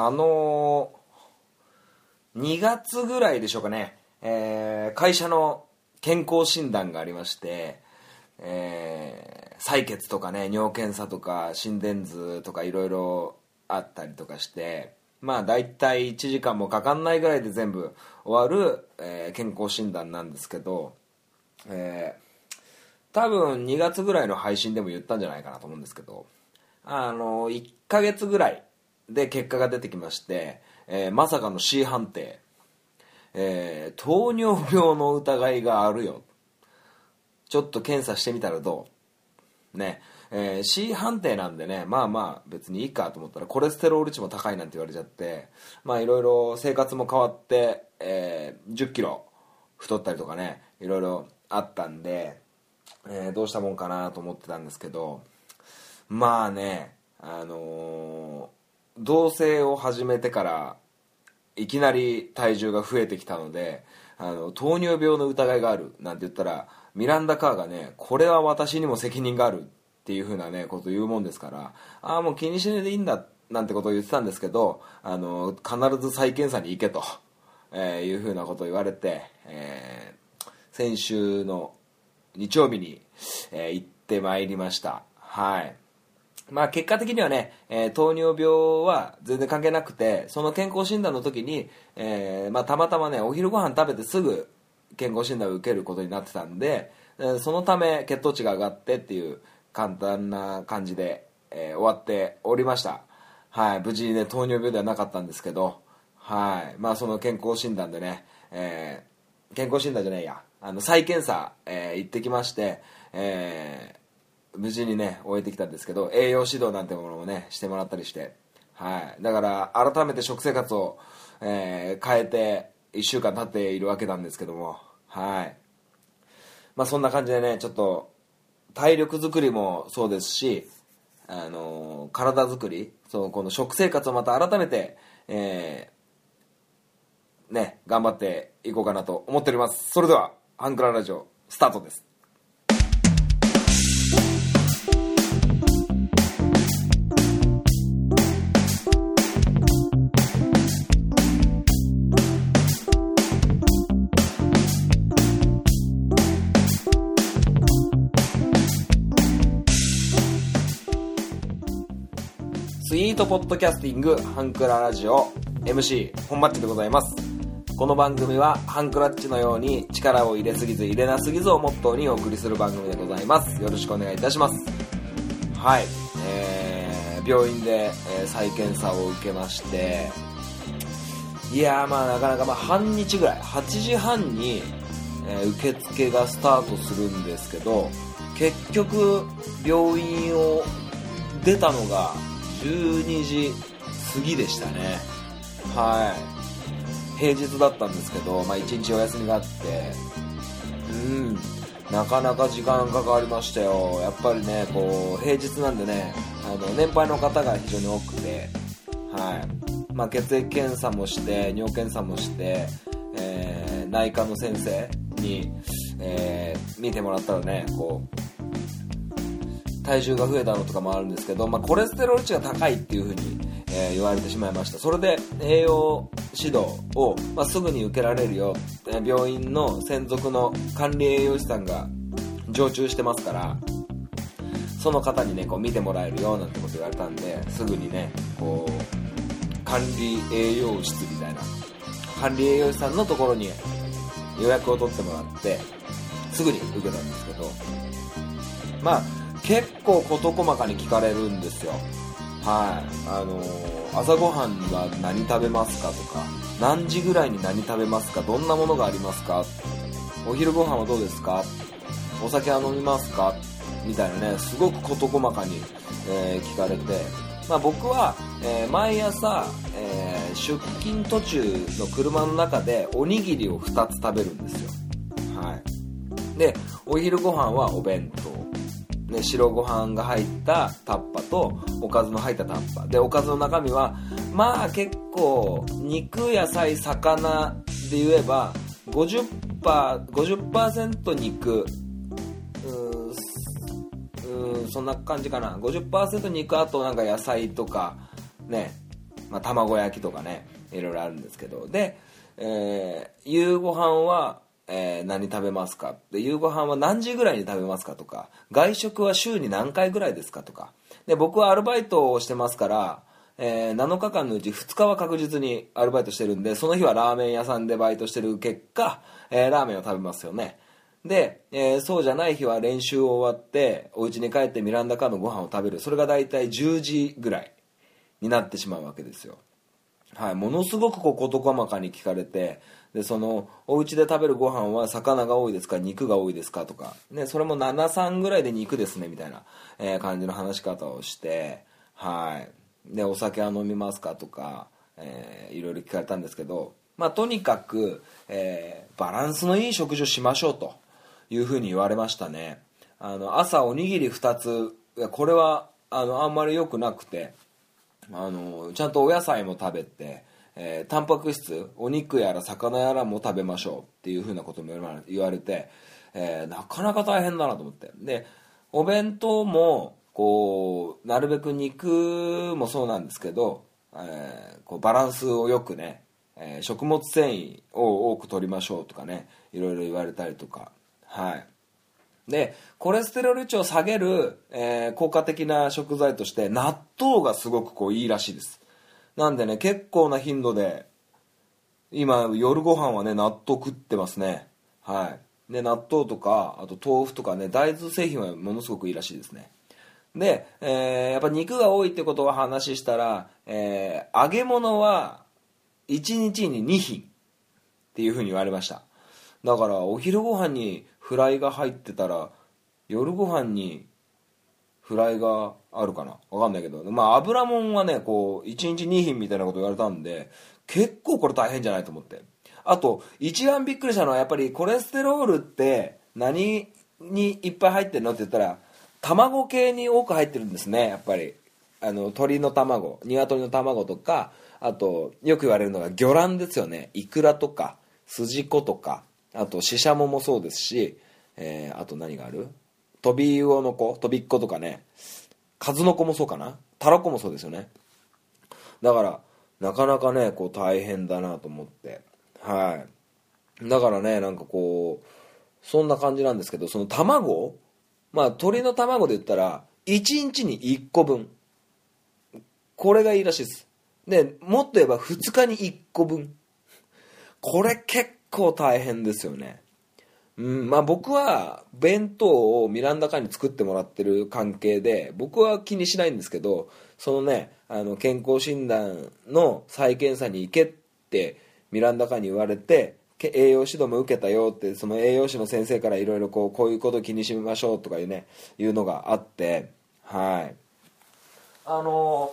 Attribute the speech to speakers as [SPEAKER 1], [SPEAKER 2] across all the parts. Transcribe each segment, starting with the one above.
[SPEAKER 1] あのー、2月ぐらいでしょうかね、えー、会社の健康診断がありまして、えー、採血とかね尿検査とか心電図とかいろいろあったりとかしてまあ大体1時間もかかんないぐらいで全部終わる、えー、健康診断なんですけど、えー、多分2月ぐらいの配信でも言ったんじゃないかなと思うんですけどあの1ヶ月ぐらいで結果が出てきまして、えー、まさかの C 判定、えー、糖尿病の疑いがあるよ。ちょっと検査してみたらどう？ね。えー、C 判定なんでねまあまあ別にいいかと思ったらコレステロール値も高いなんて言われちゃってまあいろいろ生活も変わって、えー、1 0キロ太ったりとかねいろいろあったんで、えー、どうしたもんかなと思ってたんですけどまあねあのー、同棲を始めてからいきなり体重が増えてきたのであの糖尿病の疑いがあるなんて言ったらミランダ・カーがねこれは私にも責任があるっていう風なねこと言うもんですからああもう気にしないでいいんだなんてことを言ってたんですけどあの必ず再検査に行けと、えー、いう風なことを言われて、えー、先週の日曜日に、えー、行ってまいりました。はい。まあ結果的にはね、えー、糖尿病は全然関係なくてその健康診断の時に、えーまあ、たまたまねお昼ご飯食べてすぐ健康診断を受けることになってたんで、えー、そのため血糖値が上がってっていう簡単な感じで、え、終わっておりました。はい無事にね糖尿病ではなかったんですけどはいまあその健康診断でね、えー、健康診断じゃないやあの再検査、えー、行ってきまして、えー、無事にね終えてきたんですけど栄養指導なんてものもねしてもらったりして。はい。だから改めて食生活を、えー、変えて1週間経っているわけなんですけども。はい。まあそんな感じでねちょっと体力づくりもそうですし、あのー、体づくりそこの食生活をまた改めて、えー、ね、頑張っていこうかなと思っております。それではハンクララジオスタートです。トポッドキャスティングハンクララジオ MC 本マッチでございます。この番組はハンクラッチのように力を入れすぎず入れなすぎずをモットーにお送りする番組でございます。よろしくお願いいたします。はい。えー、病院で、えー、再検査を受けましていやまあなかなかまあ半日ぐらい8時半に、えー、受付がスタートするんですけど結局病院を出たのが12時過ぎでしたね。はい。平日だったんですけど、まあ、1日お休みがあって。うん。なかなか時間かかりましたよ。やっぱりねこう平日なんでねあの年配の方が非常に多くて。はい。まあ、血液検査もして尿検査もして、えー、内科の先生に、えー、見てもらったらねこう体重が増えたのとかもあるんですけど、まあ、コレステロール値が高いっていう風に、えー、言われてしまいました。それで栄養指導を、まあ、すぐに受けられるよ。病院の専属の管理栄養士さんが常駐してますからその方にねこう見てもらえるよなんてこと言われたんですぐにねこう管理栄養室みたいな管理栄養士さんのところに予約を取ってもらってすぐに受けたんですけどまあ結構事細かに聞かれるんですよ。はい。あのー、朝ごはんは何食べますかとか何時ぐらいに何食べますかどんなものがありますかお昼ご飯はどうですかお酒は飲みますかみたいなねすごく事細かに、えー、聞かれて、まあ、僕は、えー、毎朝、えー、出勤途中の車の中でおにぎりを2つ食べるんですよ。はい。でお昼ご飯はお弁当。ね、白ご飯が入ったタッパとおかずの入ったタッパ。でおかずの中身はまあ結構肉野菜魚で言えば 50%, 50肉。うんそんな感じかな。50%肉あとなんか野菜とかねまあ、卵焼きとかねいろいろあるんですけど。で、えー、夕ご飯は、えー、何食べますか？で夕ご飯は何時ぐらいに食べますかとか外食は週に何回ぐらいですかとか。で僕はアルバイトをしてますからえー、7日間のうち2日は確実にアルバイトしてるんでその日はラーメン屋さんでバイトしてる結果、えー、ラーメンを食べますよね。で、えー、そうじゃない日は練習を終わってお家に帰ってミランダカーのご飯を食べる。それが大体10時ぐらいになってしまうわけですよ。はい、ものすごくこう事細かに聞かれてでそのお家で食べるご飯は魚が多いですか肉が多いですかとか、ね、それも73ぐらいで肉ですねみたいな、えー、感じの話し方をしてはい。でお酒は飲みますかとか、えー、いろいろ聞かれたんですけど、まあ、とにかく、えー、バランスのいい食事をしましょうというふうに言われましたね。あの朝おにぎり2つこれはあのあんまり良くなくてあのちゃんとお野菜も食べて、えー、タンパク質お肉やら魚やらも食べましょうっていうふうなことも言われて、えー、なかなか大変だなと思って。でお弁当もこうなるべく肉もそうなんですけど、えー、こうバランスをよくね、え、食物繊維を多く取りましょうとかねいろいろ言われたりとか。はい。でコレステロール値を下げる、え、効果的な食材として納豆がすごくこういいらしいです。なんでね結構な頻度で今夜ご飯はね納豆食ってますね。はい。で納豆とかあと豆腐とかね大豆製品はものすごくいいらしいですね。で、えー、やっぱ肉が多いってことを話したら、えー、揚げ物は1日に2品っていうふうに言われました。だからお昼ご飯にフライが入ってたら夜ご飯にフライがあるかな？わかんないけど。まあ油もんはねこう1日2品みたいなこと言われたんで結構これ大変じゃないと思って。あと一番びっくりしたのはやっぱりコレステロールって何にいっぱい入ってるの？って言ったら卵系に多く入ってるんですね。やっぱり。あの鶏の卵鶏の卵とかあとよく言われるのが魚卵ですよね。イクラとかスジコとかあとシシャモもそうですし、えー、あと何がある？トビウオの子トビっ子とかね数の子もそうかな？タラコもそうですよね。だからなかなかねこう大変だなと思って。はい。だからねなんかこうそんな感じなんですけどその卵まあ鶏の卵で言ったら1日に1個分。これがいいらしいです。でもっと言えば2日に1個分。これ結構大変ですよね。うんまあ僕は弁当をミランダカに作ってもらってる関係で僕は気にしないんですけどそのねあの健康診断の再検査に行けってミランダカに言われて栄養指導も受けたよってその栄養士の先生からいろいろこうこういうこと気にしましょうとかいうねいうのがあってはい。あの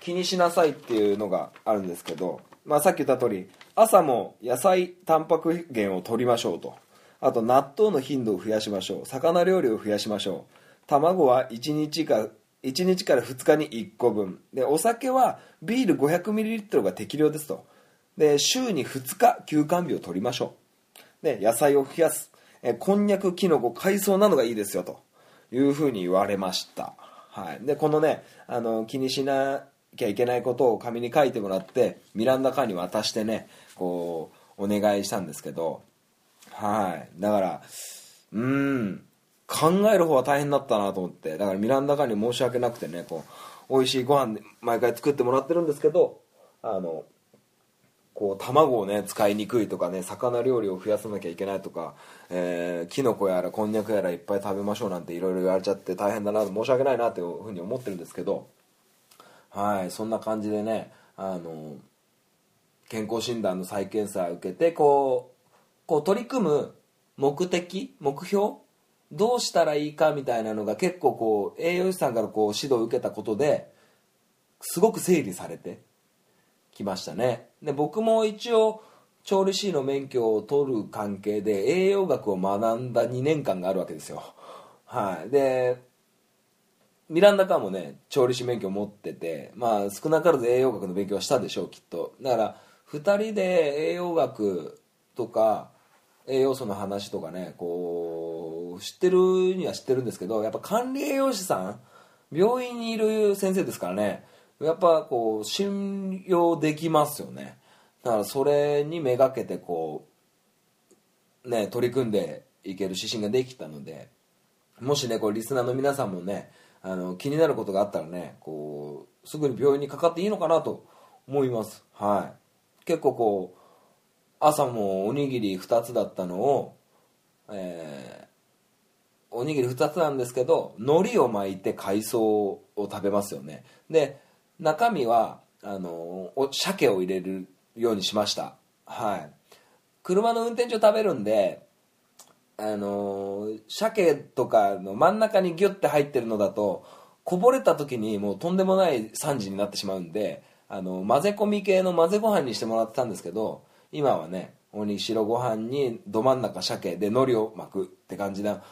[SPEAKER 1] 気にしなさいっていうのがあるんですけど、まあ、さっき言った通り朝も野菜タンパク源を取りましょうと。あと納豆の頻度を増やしましょう。魚料理を増やしましょう。卵は1日か1日から2日に1個分。でお酒はビール 500ml が適量ですと。で週に2日休館日を取りましょう。で野菜を増やす。えこんにゃくきのこ海藻などがいいですよと。いうふうに言われました、はい、でこのねあの気にしなきゃいけないことを紙に書いてもらってミランダカーに渡してねこうお願いしたんですけどはい。だからうん。考える方は大変だったなと思って。だからミランダカに申し訳なくてねこう美味しいご飯毎回作ってもらってるんですけどあのこう卵をね使いにくいとかね魚料理を増やさなきゃいけないとか、えー、キノコやらこんにゃくやらいっぱい食べましょうなんていろいろ言われちゃって大変だな申し訳ないなというふうに思ってるんですけどはいそんな感じでねあの健康診断の再検査を受けてこうこう取り組む目的目標どうしたらいいかみたいなのが結構こう栄養士さんからこう指導を受けたことですごく整理されてきましたね。で僕も一応調理師の免許を取る関係で栄養学を学んだ2年間があるわけですよ。はい。でミランダカーもね調理師免許を持っててまあ少なからず栄養学の勉強はしたでしょうきっと。だから2人で栄養学とか栄養素の話とかねこう知ってるには知ってるんですけどやっぱ管理栄養士さん病院にいる先生ですからねやっぱこう信用できますよね。だからそれにめがけてこうね取り組んでいける指針ができたのでもしねこうリスナーの皆さんもねあの気になることがあったらねこうすぐに病院にかかっていいのかなと思います。はい。結構こう朝もおにぎり2つだったのをえー、おにぎり2つなんですけど海苔を巻いて海藻を食べますよね。で中身はあの鮭を入れるようにしました。はい。車の運転中食べるんであの鮭とかの真ん中にギュッて入ってるのだとこぼれた時にもうとんでもない惨事になってしまうんであの混ぜ込み系の混ぜご飯にしてもらってたんですけど今はねおに白ご飯にど真ん中鮭で海苔を巻くって感じな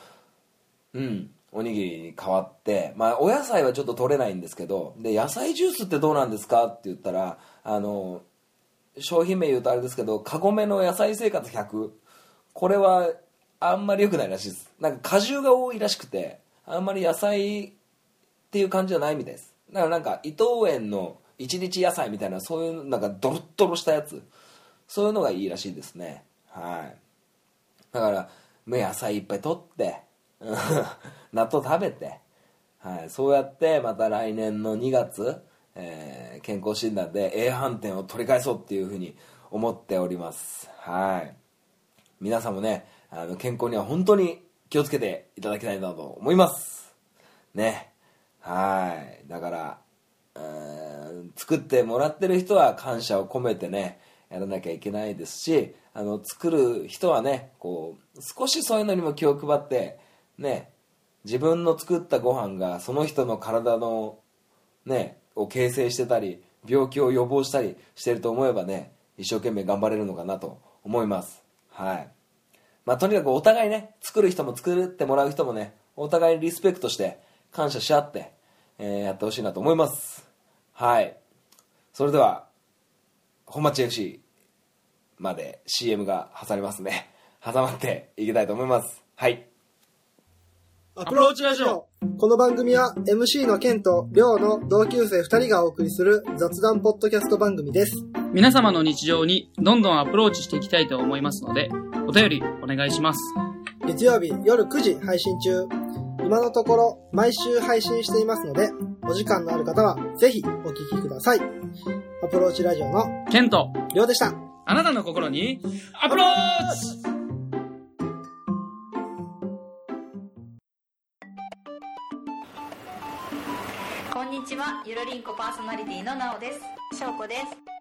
[SPEAKER 1] うん。おにぎりに変わってまあお野菜はちょっと取れないんですけどで野菜ジュースってどうなんですかって言ったらあの商品名言うとあれですけどカゴメの野菜生活100これはあんまり良くないらしいです。なんか果汁が多いらしくてあんまり野菜っていう感じじゃないみたいです。だからなんか伊藤園の一日野菜みたいなそういうなんかドロッドロしたやつ。そういうのがいいらしいですね。はい。だから野菜いっぱい取って 納豆食べて、はい、そうやってまた来年の2月、えー、健康診断で A 判定を取り返そうっていうふうに思っております。はい。皆さんもねあの健康には本当に気をつけていただきたいなと思います。ね。はい。だから作ってもらってる人は感謝を込めてねやらなきゃいけないですしあの作る人はねこう少しそういうのにも気を配ってね自分の作ったご飯がその人の体のねを形成してたり病気を予防したりしてると思えばね一生懸命頑張れるのかなと思います。はい。まあとにかくお互いね作る人も作ってもらう人もねお互いリスペクトして感謝し合って、えー、やってほしいなと思います。はい。それでは本町 FC まで CM が挟まりますね。挟まっていきたいと思います。はい。
[SPEAKER 2] アプローチラジオ。この番組は MC のケンとリョウの同級生2人がお送りする雑談ポッドキャスト番組です。
[SPEAKER 3] 皆様の日常にどんどんアプローチしていきたいと思いますのでお便りお願いします。
[SPEAKER 2] 月曜日夜9時配信中今のところ毎週配信していますのでお時間のある方はぜひお聞きください。アプローチラジオの
[SPEAKER 3] ケント。
[SPEAKER 2] りょうでした。
[SPEAKER 3] あなたの心にアプローチ。
[SPEAKER 4] こんにちは。ゆるりんこパーソナリティのなおです。
[SPEAKER 5] しょうこです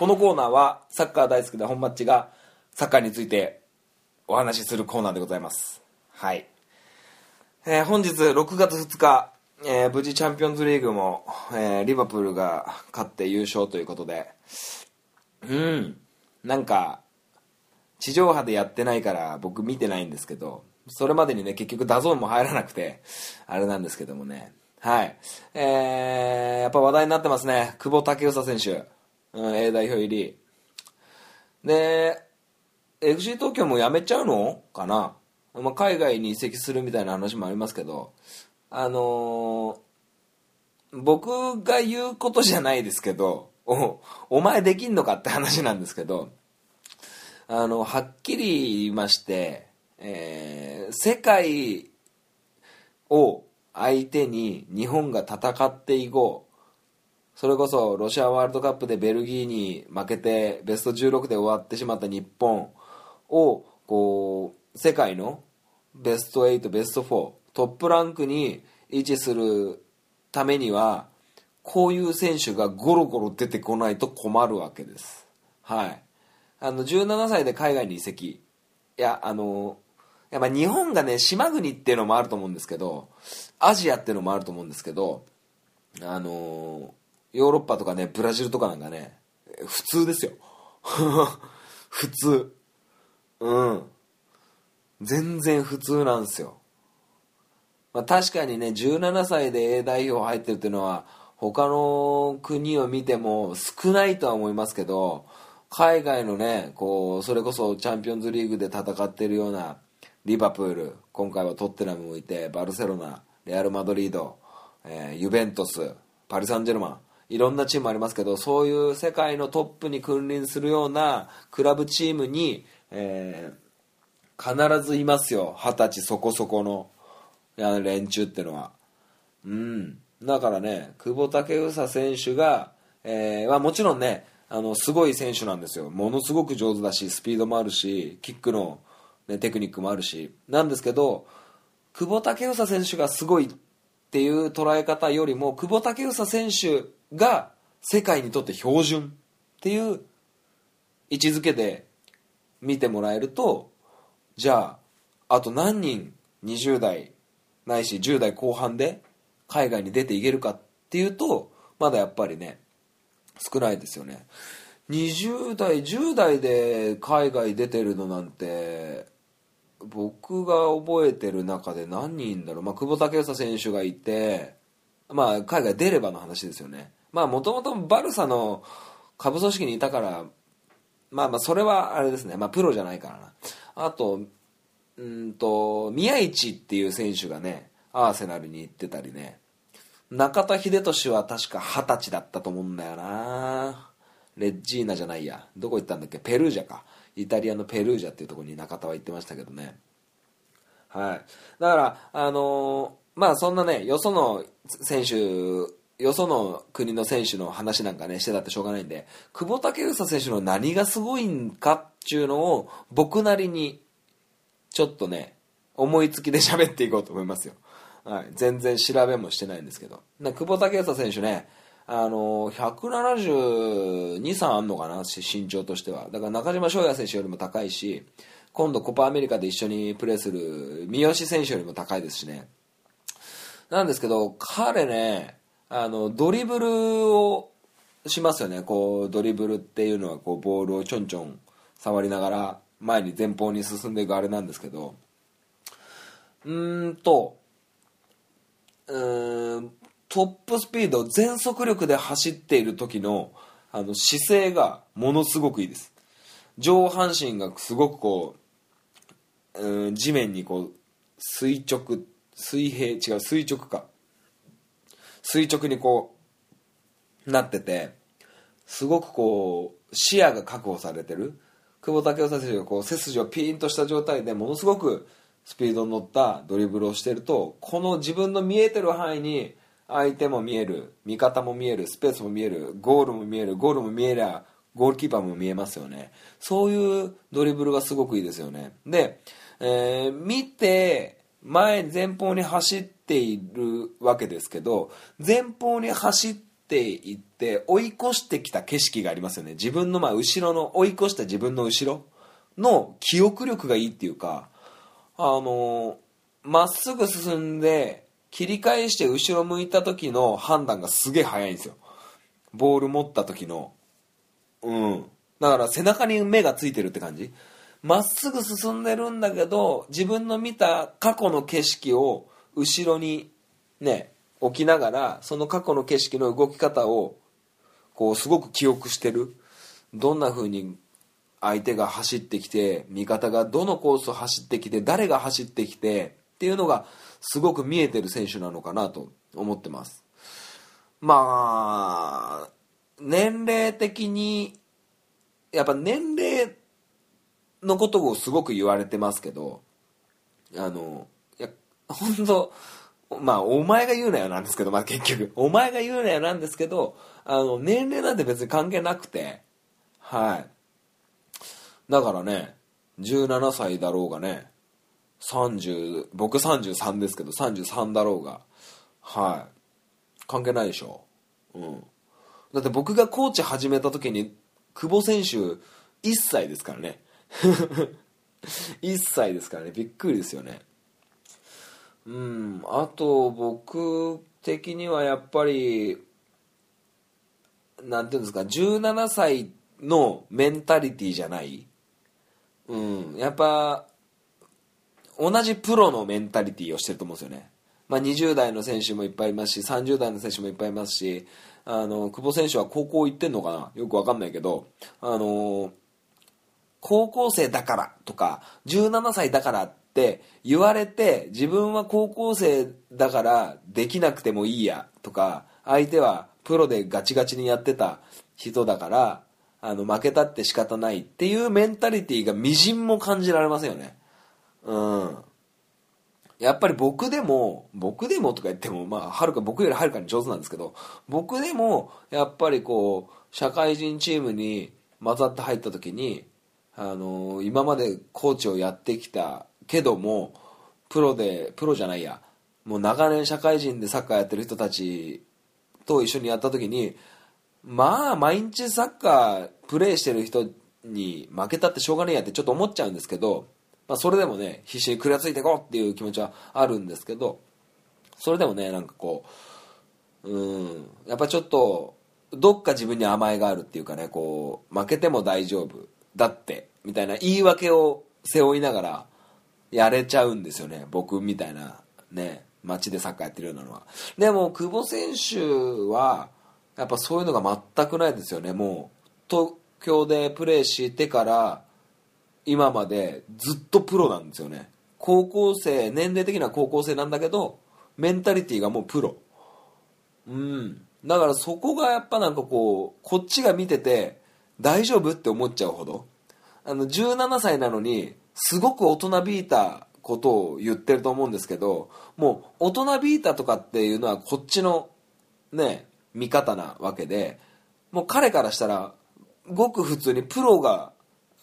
[SPEAKER 1] このコーナーはサッカー大好きな本マッチがサッカーについてお話しするコーナーでございます。はい、えー、本日6月2日、えー、無事チャンピオンズリーグも、えー、リバプールが勝って優勝ということで。うん。なんか地上波でやってないから僕見てないんですけどそれまでにね結局 DAZN も入らなくてあれなんですけどもね。はい。えー、やっぱ話題になってますね。久保建英選手、うん、A 代表入り。で FC 東京も辞めちゃうのかな、まあ、海外に移籍するみたいな話もありますけど。あのー、僕が言うことじゃないですけどおお前できんのかって話なんですけどあのはっきり言いまして、えー、世界を相手に日本が戦っていこうそれこそロシアワールドカップでベルギーに負けてベスト16で終わってしまった日本をこう世界のベスト8ベスト4トップランクに位置するためにはこういう選手がゴロゴロ出てこないと困るわけです。はい。あの、17歳で海外に移籍。いや、あの、やっぱ日本がね、島国っていうのもあると思うんですけど、アジアっていうのもあると思うんですけど、あのヨーロッパとかねブラジルとかなんかね普通ですよ。普通。うん。全然普通なんですよ、まあ、確かにね17歳で A 代表入ってるっていうのは他の国を見ても少ないとは思いますけど海外のねこうそれこそチャンピオンズリーグで戦ってるようなリバプール今回はトッテナムもいてバルセロナレアル・マドリード、えーユベントスパリ・サンジェルマンいろんなチームありますけどそういう世界のトップに君臨するようなクラブチームに、えー必ずいますよ。二十歳そこそこの連中ってのは。うん。だからね久保建英選手が、えーまあ、もちろんねあのすごい選手なんですよ。ものすごく上手だしスピードもあるしキックの、ね、テクニックもあるし。なんですけど久保建英選手がすごいっていう捉え方よりも久保建英選手が世界にとって標準っていう位置づけで見てもらえるとじゃああと何人20代ないし10代後半で海外に出ていけるかっていうとまだやっぱりね少ないですよね。20代10代で海外出てるのなんて僕が覚えてる中で何人だろう、まあ、久保建英選手がいて、まあ、海外出ればの話ですよね。まあもともとバルサの下部組織にいたからまあまあそれはあれですね、まあ、プロじゃないからな。あとうんと宮市っていう選手がねアーセナルに行ってたりね。中田英寿は確か二十歳だったと思うんだよな。レッジーナじゃないや。どこ行ったんだっけ？ペルージャか。イタリアのペルージャっていうところに中田は行ってましたけどね。はい。だからあのーまあそんなねよその選手よその国の選手の話なんかねしてたってしょうがないんで久保建英選手の何がすごいんかっていうのを僕なりにちょっとね思いつきで喋っていこうと思いますよ、はい、全然調べもしてないんですけど。な久保建英選手ねあの172、3あんのかな身長としては。だから中島翔也選手よりも高いし今度コパアメリカで一緒にプレーする三好選手よりも高いですしね。なんですけど彼ねあのドリブルをしますよね。こうドリブルっていうのはこうボールをちょんちょん触りながら前に前方に進んでいくあれなんですけど。うーんとうんトップスピード全速力で走っている時のあの姿勢がものすごくいいです。上半身がすごくこううん地面にこう垂直水平違う垂直か垂直にこうなっててすごくこう視野が確保されてる。久保建英選手がこう背筋をピーンとした状態でものすごくスピードに乗ったドリブルをしてるとこの自分の見えてる範囲に相手も見える味方も見えるスペースも見えるゴールも見えるゴールも見えりゃゴールキーパーも見えますよね。そういうドリブルがすごくいいですよね。で、えー見て前前方に走ってているわけですけど前方に走っていって追い越してきた景色がありますよね。自分のまあ後ろの追い越した自分の後ろの記憶力がいいっていうかあのまっすぐ進んで切り返して後ろ向いた時の判断がすげえ速いんですよ。ボール持った時の。うん。だから背中に目がついてるって感じ。まっすぐ進んでるんだけど自分の見た過去の景色を後ろにね置きながらその過去の景色の動き方をこうすごく記憶してる。どんな風に相手が走ってきて味方がどのコースを走ってきて誰が走ってきてっていうのがすごく見えてる選手なのかなと思ってます。まあ年齢的にやっぱ年齢のことをすごく言われてますけどあの本当まあお前が言うなよなんですけど、まあ、結局。お前が言うなよなんですけどあの年齢なんて別に関係なくて。はい。だからね17歳だろうがね30僕33ですけど33だろうがはい。関係ないでしょ。うん。だって僕がコーチ始めた時に久保選手1歳ですからね。1歳ですからね。びっくりですよね。うん。あと僕的にはやっぱりなんていうんですか17歳のメンタリティーじゃない。うん。やっぱ同じプロのメンタリティーをしてると思うんですよね、まあ、20代の選手もいっぱいいますし30代の選手もいっぱいいますしあの久保選手は高校行ってんのかな？よくわかんないけどあの高校生だからとか17歳だからって言われて自分は高校生だからできなくてもいいやとか相手はプロでガチガチにやってた人だからあの負けたって仕方ないっていうメンタリティーがみじんも感じられませんよね。うん。やっぱり僕でも僕でもとか言ってもまあはるか僕よりはるかに上手なんですけど僕でもやっぱりこう社会人チームに混ざって入った時にあの今までコーチをやってきたけどもプロでプロじゃないや。もう長年社会人でサッカーやってる人たちと一緒にやった時にまあ毎日サッカープレーしてる人に負けたってしょうがねえやってちょっと思っちゃうんですけど、まあ、それでもね必死に食らついていこうっていう気持ちはあるんですけどそれでもねなんかこううんやっぱちょっとどっか自分に甘えがあるっていうかねこう負けても大丈夫だってみたいな言い訳を背負いながらやれちゃうんですよね。僕みたいなね街でサッカーやってるようなのは。でも久保選手はやっぱそういうのが全くないですよね。もう東京でプレーしてから今までずっとプロなんですよね。高校生年齢的には高校生なんだけどメンタリティーがもうプロ。うん。だからそこがやっぱなんかこうこっちが見てて大丈夫って思っちゃうほど。あの17歳なのにすごく大人びいたことを言ってると思うんですけどもう大人びいたとかっていうのはこっちのね見方なわけでもう彼からしたらごく普通にプロが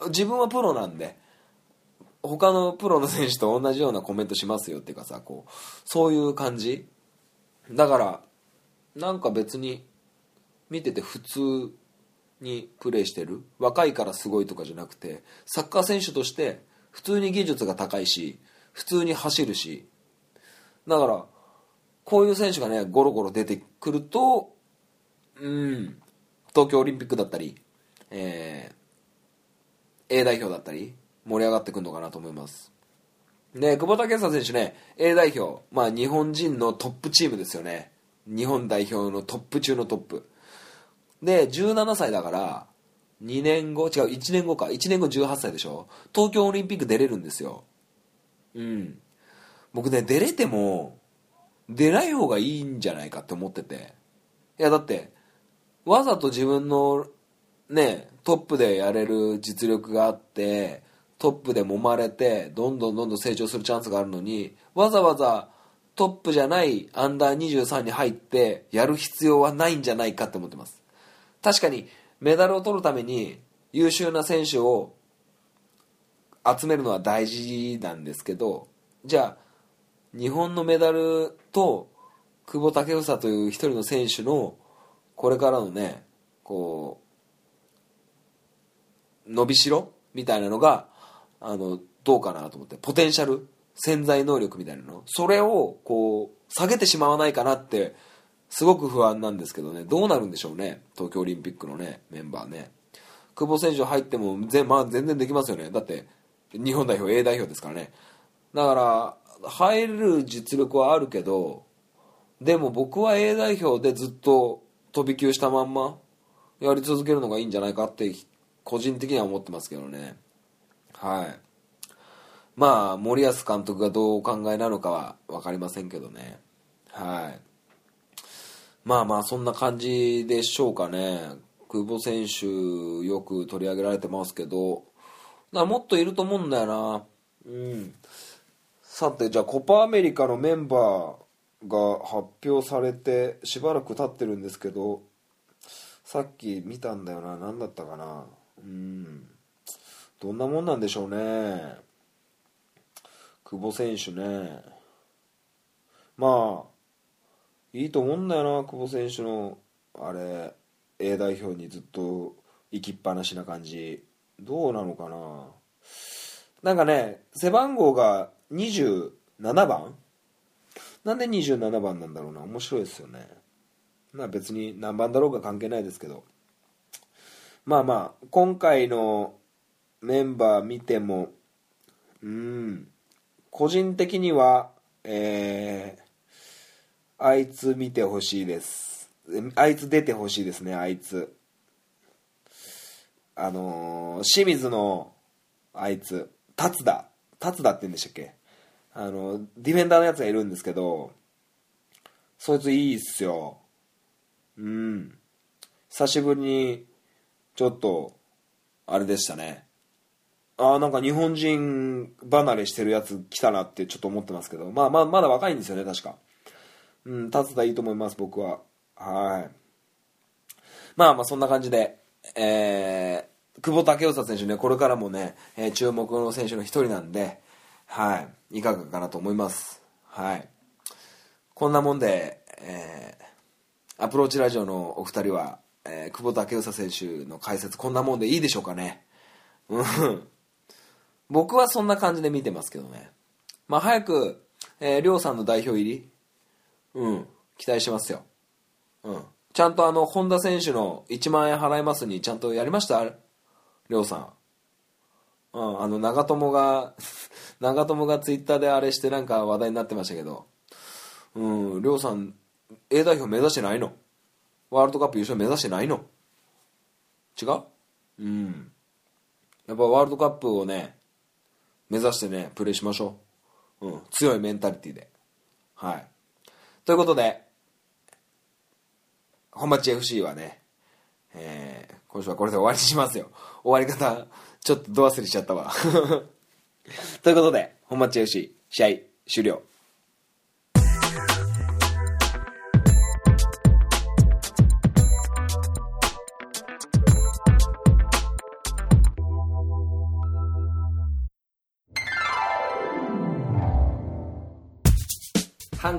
[SPEAKER 1] 自分はプロなんで他のプロの選手と同じようなコメントしますよっていうかさこうそういう感じ。だからなんか別に見てて普通にプレーしてる。若いからすごいとかじゃなくてサッカー選手として普通に技術が高いし普通に走るし。だからこういう選手がねゴロゴロ出てくるとうん東京オリンピックだったり、えー、A 代表だったり盛り上がってくるのかなと思います。で久保建英選手ね A 代表まあ日本人のトップチームですよね。日本代表のトップ中のトップ。で17歳だから2年後違う1年後か。1年後18歳でしょ。東京オリンピック出れるんですよ。うん。僕ね出れても出ない方がいいんじゃないかって思ってて。いやだってわざと自分のねトップでやれる実力があってトップで揉まれてどんどんどんどん成長するチャンスがあるのにわざわざトップじゃないアンダー23に入ってやる必要はないんじゃないかって思ってます。確かにメダルを取るために優秀な選手を集めるのは大事なんですけどじゃあ日本のメダルと久保建英という一人の選手のこれからのねこう伸びしろみたいなのがあのどうかなと思ってポテンシャル潜在能力みたいなのそれをこう下げてしまわないかなってすごく不安なんですけどね。どうなるんでしょうね。東京オリンピックのねメンバーね。久保選手入っても全,、まあ、全然できますよね。だって日本代表 A 代表ですからね。だから入る実力はあるけどでも僕は A 代表でずっと飛び級したまんまやり続けるのがいいんじゃないかって個人的には思ってますけどね。はい。まあ森保監督がどうお考えなのかは分かりませんけどね。はい。まあまあそんな感じでしょうかね。久保選手よく取り上げられてますけど。だもっといると思うんだよな。うん。さてじゃあコパアメリカのメンバーが発表されてしばらく経ってるんですけどさっき見たんだよな。何だったかな。うん。どんなもんなんでしょうね。久保選手ね。まあいいと思うんだよな久保選手のあれ A 代表にずっと行きっぱなしな感じ。どうなのかな。なんかね背番号が27番。なんで27番なんだろうな。面白いですよね。まあ別に何番だろうが関係ないですけど。まあまあ今回のメンバー見てもうん個人的にはえー、あいつ見てほしいです。あいつ出てほしいですねあいつ。あのー清水のあいつ。達田達田って言うんでしたっけ？あのディフェンダーのやつがいるんですけどそいついいっすよ。うん。久しぶりにちょっとあれでしたね。ああなんか日本人離れしてるやつ来たなってちょっと思ってますけど。まあまあまだ若いんですよね確か。うん達田いいと思います僕は。はい。まあまあそんな感じでえー、久保建英選手ねこれからもね、えー注目の選手の一人なんではい。いかがかなと思います。はい。こんなもんで、えーアプローチラジオのお二人は、えー久保建英選手の解説こんなもんでいいでしょうかね。うん。僕はそんな感じで見てますけどね。まあ早く、えー、亮さんの代表入りうん。期待しますよ。うん。ちゃんとあの本田選手の1万円払いますにちゃんとやりました？亮さん。うん。あの長友が 長友がツイッターであれしてなんか話題になってましたけど。うん。亮さん A 代表目指してないの？ワールドカップ優勝目指してないの？違う？うん。やっぱワールドカップをね目指してねプレーしましょう、うん、強いメンタリティで。はい。ということで本町 FC はね、えー今週はこれで終わりにしますよ。終わり方ちょっとど忘れしちゃったわ。ということで本町 FC 試合終了。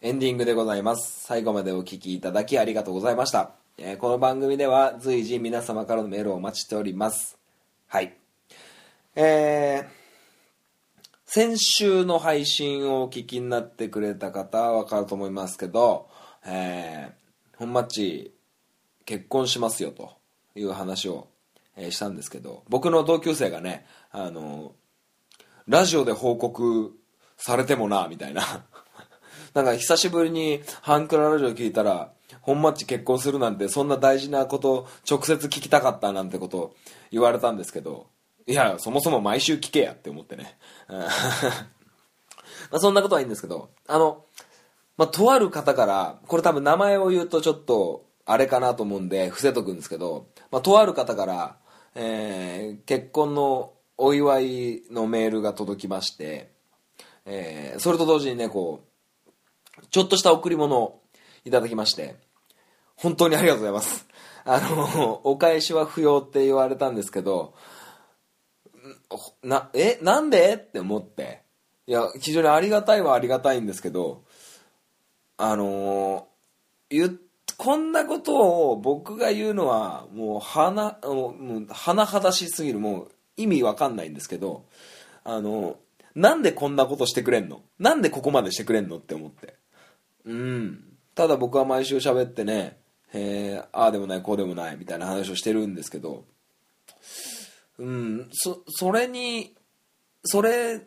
[SPEAKER 1] エンディングでございます。最後までお聞きいただきありがとうございました。えーこの番組では随時皆様からのメールをお待ちしております。はい。えー、先週の配信をお聞きになってくれた方はわかると思いますけど、えー、本マッチ結婚しますよという話を、えーしたんですけど、僕の同級生がね、あのラジオで報告されてもな、みたいな。なんか久しぶりにハンクララジオ聞いたら、本マッチ結婚するなんてそんな大事なこと直接聞きたかったなんてこと言われたんですけど、いや、そもそも毎週聞けやって思ってね。まそんなことはいいんですけど、あの、まあ、とある方から、これ多分名前を言うとちょっとあれかなと思うんで伏せとくんですけど、まあ、とある方から、えー結婚のお祝いのメールが届きまして、えーそれと同時にねこうちょっとした贈り物をいただきまして本当にありがとうございます。あのお返しは不要って言われたんですけどなえなんで？って思って。いや非常にありがたいはありがたいんですけどあの言っこんなことを僕が言うのはもう鼻もうもう甚だしすぎるもう意味わかんないんですけどあのなんでこんなことしてくれんの？なんでここまでしてくれんの？って思って。うん。ただ僕は毎週喋ってねえー、ああでもないこうでもないみたいな話をしてるんですけどうんそそれにそれ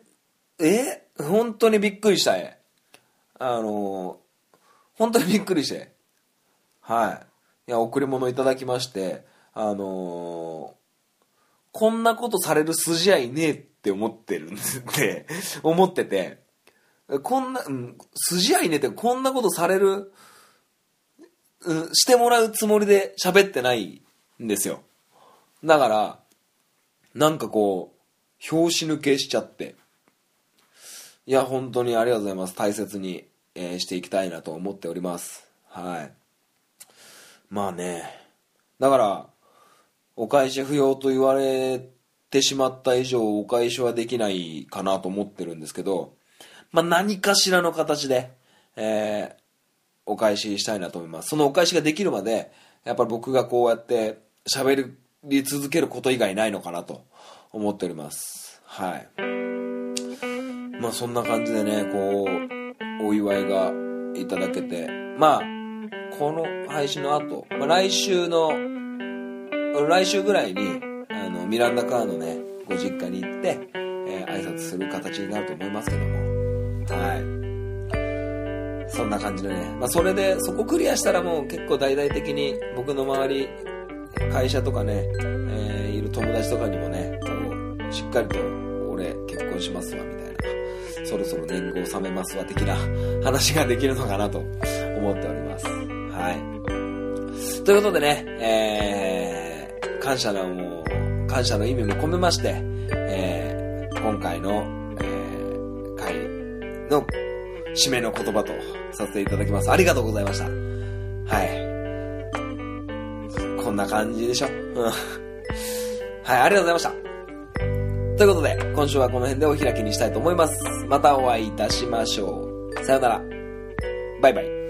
[SPEAKER 1] え？本当にびっくりしたえ。あの本当にびっくりして。はい。いや贈り物いただきましてあのこんなことされる筋合いねえって思ってるんで思ってて。こんな、うん、筋合いねってこんなことされるうん、してもらうつもりで喋ってないんですよ。だから、なんかこう、拍子抜けしちゃって。いや、本当にありがとうございます。大切に、えーしていきたいなと思っております。はい。まあね。だから、お返し不要と言われてしまった以上、お返しはできないかなと思ってるんですけど、まあ何かしらの形で、えーお返ししたいなと思います。そのお返しができるまで、やっぱり僕がこうやって喋り続けること以外ないのかなと思っております。はい。まあそんな感じでね、こう、お祝いがいただけて、まあ、この配信の後、まあ、来週の、来週ぐらいに、あの、ミランダカーのね、ご実家に行って、えー挨拶する形になると思いますけども、はい。そんな感じでね。まあ、それで、そこクリアしたらもう結構大々的に僕の周り、会社とかね、えーいる友達とかにもね、こうしっかりと、俺結婚しますわ、みたいな。そろそろ年貢納めますわ、的な話ができるのかなと思っております。はい。ということでね、えー、感謝のもう、感謝の意味も込めまして、えー、今回の、の締めの言葉とさせていただきます。ありがとうございました。はい。こんな感じでしょ。うん。はい、ありがとうございました。ということで、今週はこの辺でお開きにしたいと思います。またお会いいたしましょう。さよなら。バイバイ。